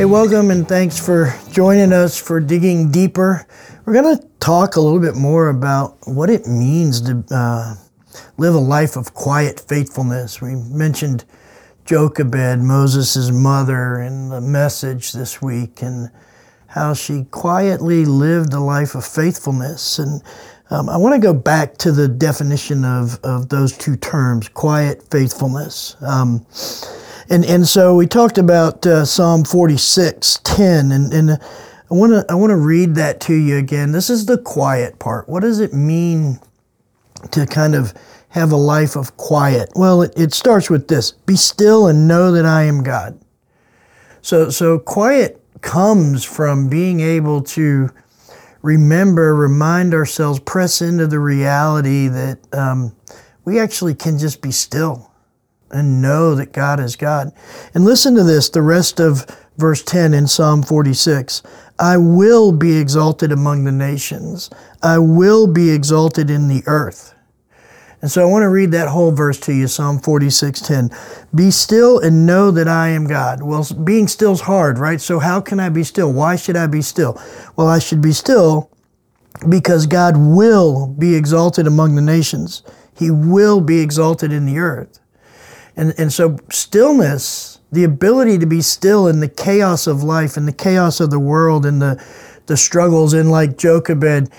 Hey, welcome and thanks for joining us for digging deeper. We're going to talk a little bit more about what it means to uh, live a life of quiet faithfulness. We mentioned Jochebed, Moses' mother, in the message this week, and how she quietly lived a life of faithfulness. And um, I want to go back to the definition of, of those two terms, quiet faithfulness. Um, and and so we talked about uh, Psalm 46, 10, and, and I want to I want to read that to you again. This is the quiet part. What does it mean to kind of have a life of quiet? Well, it, it starts with this: Be still and know that I am God. So so quiet comes from being able to remember, remind ourselves, press into the reality that um, we actually can just be still and know that God is God. And listen to this, the rest of verse 10 in Psalm 46. I will be exalted among the nations. I will be exalted in the earth. And so I want to read that whole verse to you, Psalm 46:10. Be still and know that I am God. Well, being still is hard, right? So how can I be still? Why should I be still? Well, I should be still because God will be exalted among the nations. He will be exalted in the earth. And, and so, stillness, the ability to be still in the chaos of life, in the chaos of the world, in the, the struggles, in like Jochebed,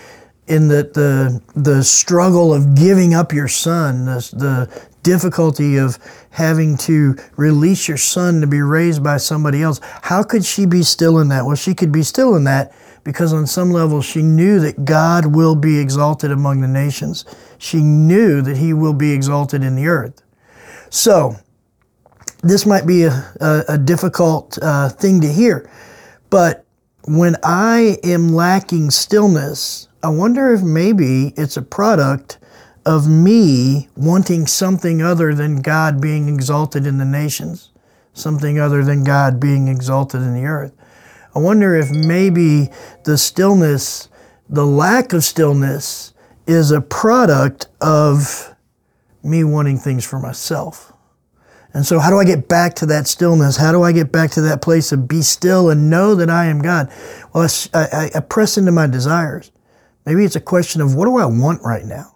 in the, the, the struggle of giving up your son, the, the difficulty of having to release your son to be raised by somebody else. How could she be still in that? Well, she could be still in that because on some level she knew that God will be exalted among the nations. She knew that he will be exalted in the earth. So, this might be a, a, a difficult uh, thing to hear, but when I am lacking stillness, I wonder if maybe it's a product of me wanting something other than God being exalted in the nations, something other than God being exalted in the earth. I wonder if maybe the stillness, the lack of stillness, is a product of me wanting things for myself. And so, how do I get back to that stillness? How do I get back to that place of be still and know that I am God? Well, I, I, I press into my desires. Maybe it's a question of what do I want right now?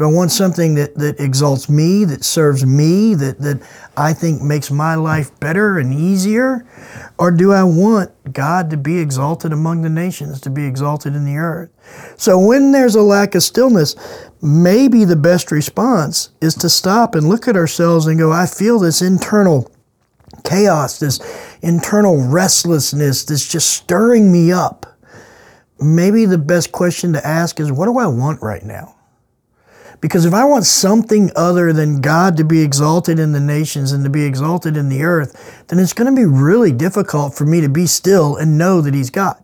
Do I want something that, that exalts me, that serves me, that, that I think makes my life better and easier? Or do I want God to be exalted among the nations, to be exalted in the earth? So when there's a lack of stillness, maybe the best response is to stop and look at ourselves and go, I feel this internal chaos, this internal restlessness that's just stirring me up. Maybe the best question to ask is, what do I want right now? Because if I want something other than God to be exalted in the nations and to be exalted in the earth, then it's going to be really difficult for me to be still and know that He's God.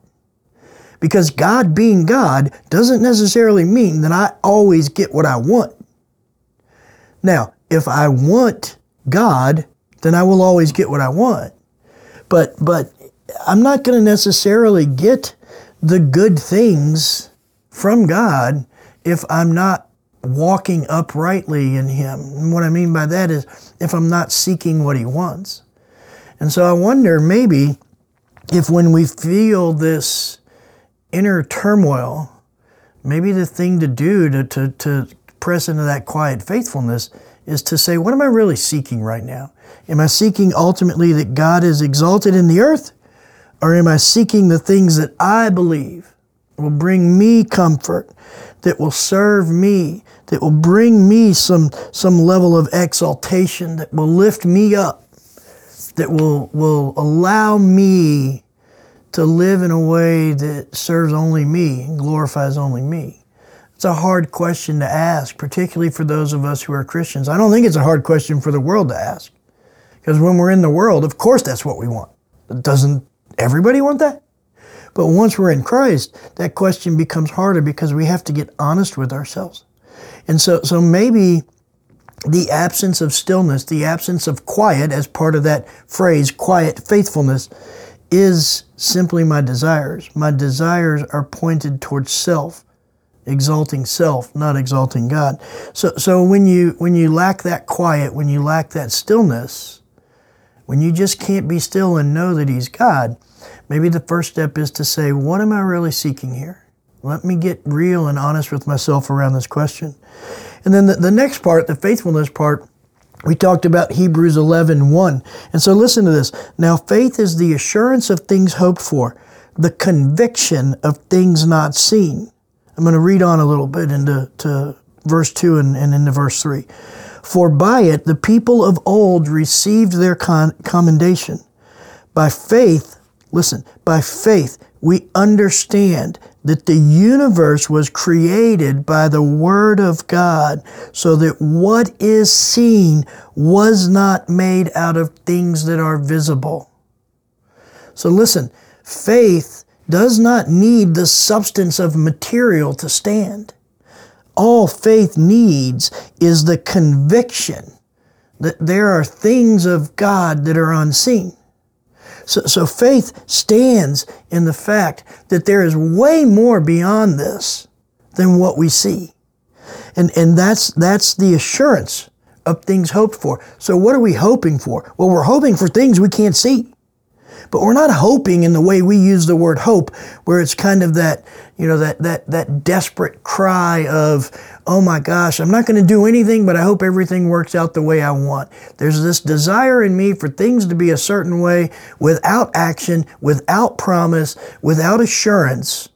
Because God being God doesn't necessarily mean that I always get what I want. Now, if I want God, then I will always get what I want. But but I'm not going to necessarily get the good things from God if I'm not walking uprightly in Him. And what I mean by that is if I'm not seeking what He wants. And so I wonder maybe if when we feel this inner turmoil, maybe the thing to do to, to, to press into that quiet faithfulness is to say, what am I really seeking right now? Am I seeking ultimately that God is exalted in the earth? Or am I seeking the things that I believe will bring me comfort, that will serve me, that will bring me some, some level of exaltation, that will lift me up, that will, will allow me to live in a way that serves only me and glorifies only me? It's a hard question to ask, particularly for those of us who are Christians. I don't think it's a hard question for the world to ask. Because when we're in the world, of course that's what we want. Doesn't everybody want that? But once we're in Christ, that question becomes harder because we have to get honest with ourselves. And so, so maybe the absence of stillness, the absence of quiet as part of that phrase, quiet faithfulness, is simply my desires. My desires are pointed towards self, exalting self, not exalting God. So, so when you when you lack that quiet, when you lack that stillness, when you just can't be still and know that He's God, maybe the first step is to say, what am I really seeking here? Let me get real and honest with myself around this question. And then the, the next part, the faithfulness part, we talked about Hebrews 11 1. And so listen to this. Now, faith is the assurance of things hoped for, the conviction of things not seen. I'm going to read on a little bit into to verse 2 and, and into verse 3. For by it the people of old received their con- commendation. By faith, listen, by faith we understand that the universe was created by the Word of God, so that what is seen was not made out of things that are visible. So listen, faith does not need the substance of material to stand. All faith needs is the conviction that there are things of God that are unseen. So, so faith stands in the fact that there is way more beyond this than what we see. And, and that's, that's the assurance of things hoped for. So what are we hoping for? Well, we're hoping for things we can't see. But we're not hoping in the way we use the word hope, where it's kind of that, you know, that that that desperate cry of, oh my gosh, I'm not going to do anything, but I hope everything works out the way I want. There's this desire in me for things to be a certain way without action, without promise, without assurance.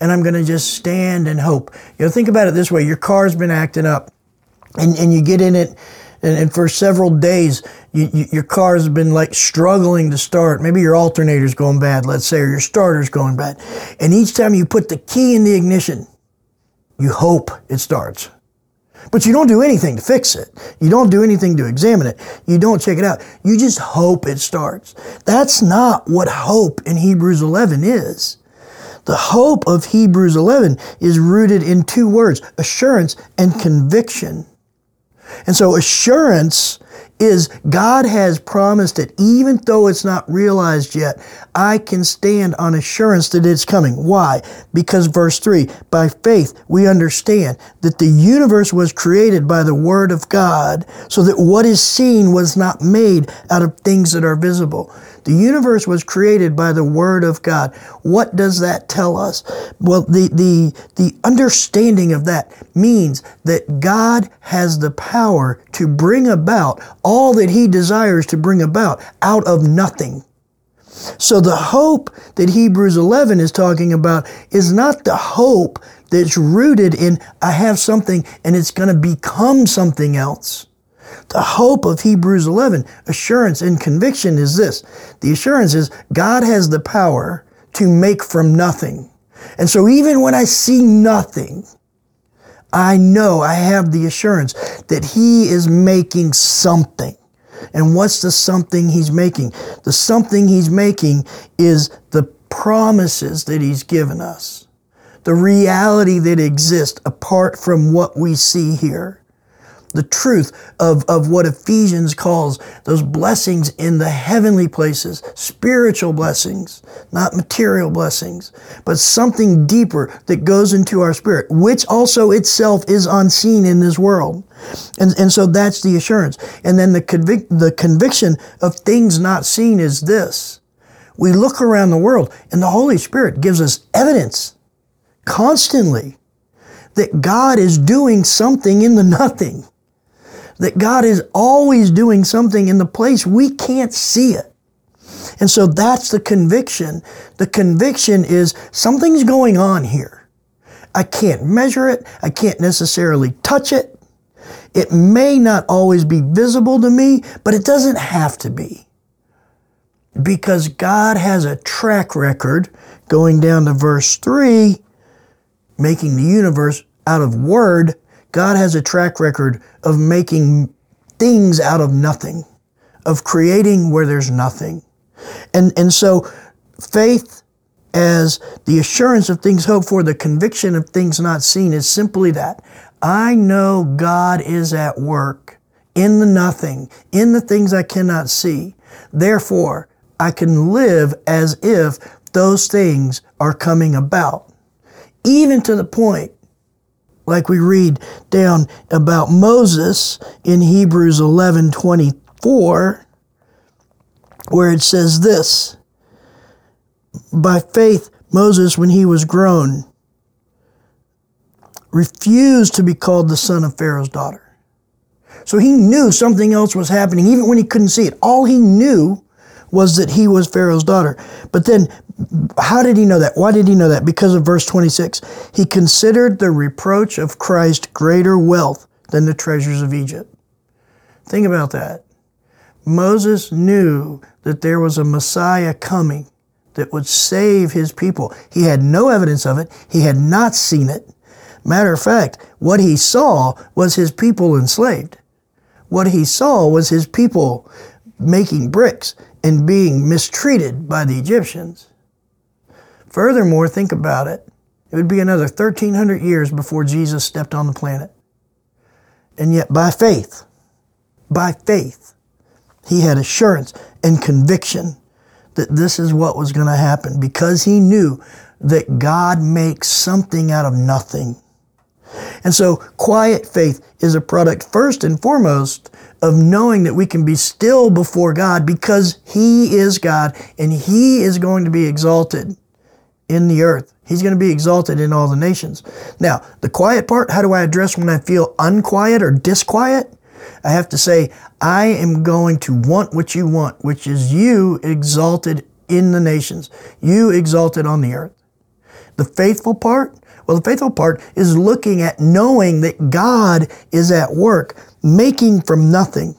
And I'm going to just stand and hope. You know, think about it this way your car's been acting up, and, and you get in it and, and for several days you, you, your car's been like struggling to start. Maybe your alternator's going bad, let's say, or your starter's going bad. And each time you put the key in the ignition, you hope it starts. But you don't do anything to fix it. You don't do anything to examine it. You don't check it out. You just hope it starts. That's not what hope in Hebrews 11 is. The hope of Hebrews 11 is rooted in two words assurance and conviction. And so assurance is God has promised it, even though it's not realized yet, I can stand on assurance that it's coming. Why? Because verse 3 by faith we understand that the universe was created by the Word of God, so that what is seen was not made out of things that are visible. The universe was created by the Word of God. What does that tell us? Well, the, the, the understanding of that means that God has the power to bring about all that He desires to bring about out of nothing. So the hope that Hebrews 11 is talking about is not the hope that's rooted in, I have something and it's going to become something else. The hope of Hebrews 11, assurance and conviction is this. The assurance is God has the power to make from nothing. And so even when I see nothing, I know I have the assurance that He is making something. And what's the something He's making? The something He's making is the promises that He's given us, the reality that exists apart from what we see here the truth of, of what Ephesians calls those blessings in the heavenly places, spiritual blessings, not material blessings, but something deeper that goes into our spirit, which also itself is unseen in this world. And, and so that's the assurance. And then the, convic- the conviction of things not seen is this. We look around the world and the Holy Spirit gives us evidence constantly that God is doing something in the nothing that God is always doing something in the place we can't see it. And so that's the conviction. The conviction is something's going on here. I can't measure it. I can't necessarily touch it. It may not always be visible to me, but it doesn't have to be. Because God has a track record going down to verse 3, making the universe out of word God has a track record of making things out of nothing, of creating where there's nothing. And, and so faith as the assurance of things hoped for, the conviction of things not seen is simply that. I know God is at work in the nothing, in the things I cannot see. Therefore, I can live as if those things are coming about. Even to the point like we read down about Moses in Hebrews 11 24, where it says this by faith, Moses, when he was grown, refused to be called the son of Pharaoh's daughter. So he knew something else was happening, even when he couldn't see it. All he knew was that he was Pharaoh's daughter. But then, how did he know that? Why did he know that? Because of verse 26. He considered the reproach of Christ greater wealth than the treasures of Egypt. Think about that. Moses knew that there was a Messiah coming that would save his people. He had no evidence of it, he had not seen it. Matter of fact, what he saw was his people enslaved. What he saw was his people making bricks and being mistreated by the Egyptians. Furthermore, think about it. It would be another 1300 years before Jesus stepped on the planet. And yet, by faith, by faith, he had assurance and conviction that this is what was going to happen because he knew that God makes something out of nothing. And so, quiet faith is a product, first and foremost, of knowing that we can be still before God because He is God and He is going to be exalted in the earth. He's going to be exalted in all the nations. Now, the quiet part, how do I address when I feel unquiet or disquiet? I have to say, I am going to want what you want, which is you exalted in the nations, you exalted on the earth. The faithful part, well, the faithful part is looking at knowing that God is at work, making from nothing.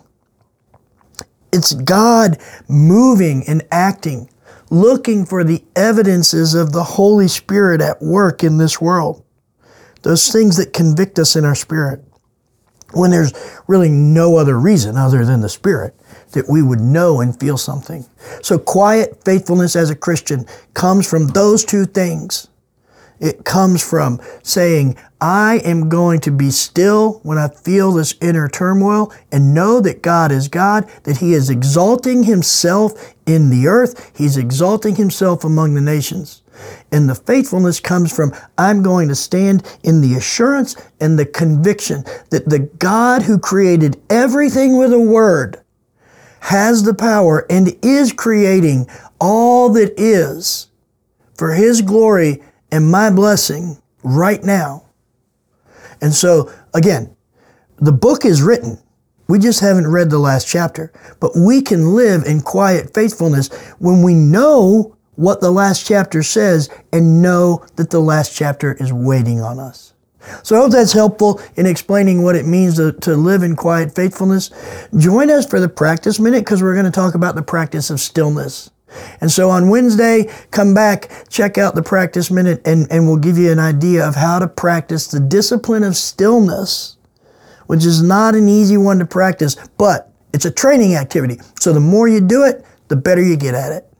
It's God moving and acting, looking for the evidences of the Holy Spirit at work in this world. Those things that convict us in our spirit. When there's really no other reason other than the Spirit that we would know and feel something. So, quiet faithfulness as a Christian comes from those two things it comes from saying, I am going to be still when I feel this inner turmoil and know that God is God, that He is exalting Himself in the earth, He's exalting Himself among the nations. And the faithfulness comes from, I'm going to stand in the assurance and the conviction that the God who created everything with a word has the power and is creating all that is for His glory and my blessing right now. And so, again, the book is written. We just haven't read the last chapter. But we can live in quiet faithfulness when we know what the last chapter says and know that the last chapter is waiting on us. So I hope that's helpful in explaining what it means to, to live in quiet faithfulness. Join us for the practice minute because we're going to talk about the practice of stillness. And so on Wednesday, come back, check out the practice minute, and, and we'll give you an idea of how to practice the discipline of stillness, which is not an easy one to practice, but it's a training activity. So the more you do it, the better you get at it.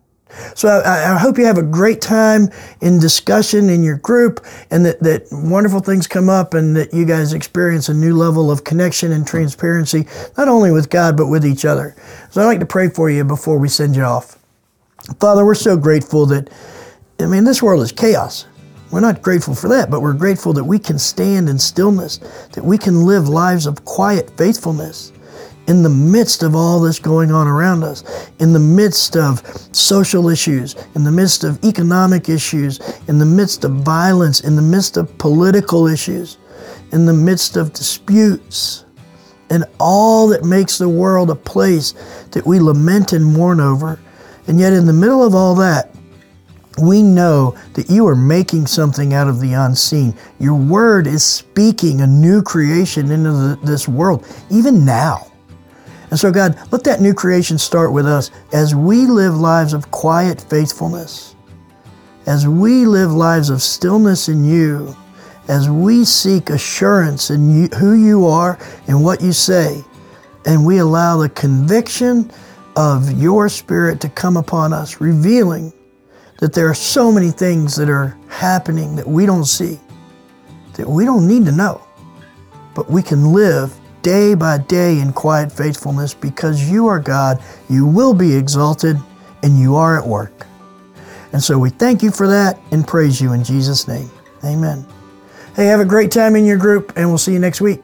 So I, I, hope you have a great time in discussion in your group and that, that wonderful things come up and that you guys experience a new level of connection and transparency, not only with God, but with each other. So I'd like to pray for you before we send you off. Father, we're so grateful that, I mean, this world is chaos. We're not grateful for that, but we're grateful that we can stand in stillness, that we can live lives of quiet faithfulness in the midst of all this going on around us, in the midst of social issues, in the midst of economic issues, in the midst of violence, in the midst of political issues, in the midst of disputes, and all that makes the world a place that we lament and mourn over. And yet, in the middle of all that, we know that you are making something out of the unseen. Your word is speaking a new creation into the, this world, even now. And so, God, let that new creation start with us as we live lives of quiet faithfulness, as we live lives of stillness in you, as we seek assurance in you, who you are and what you say, and we allow the conviction of your Spirit to come upon us, revealing that there are so many things that are happening that we don't see, that we don't need to know, but we can live day by day in quiet faithfulness because you are God, you will be exalted, and you are at work. And so we thank you for that and praise you in Jesus' name. Amen. Hey, have a great time in your group, and we'll see you next week.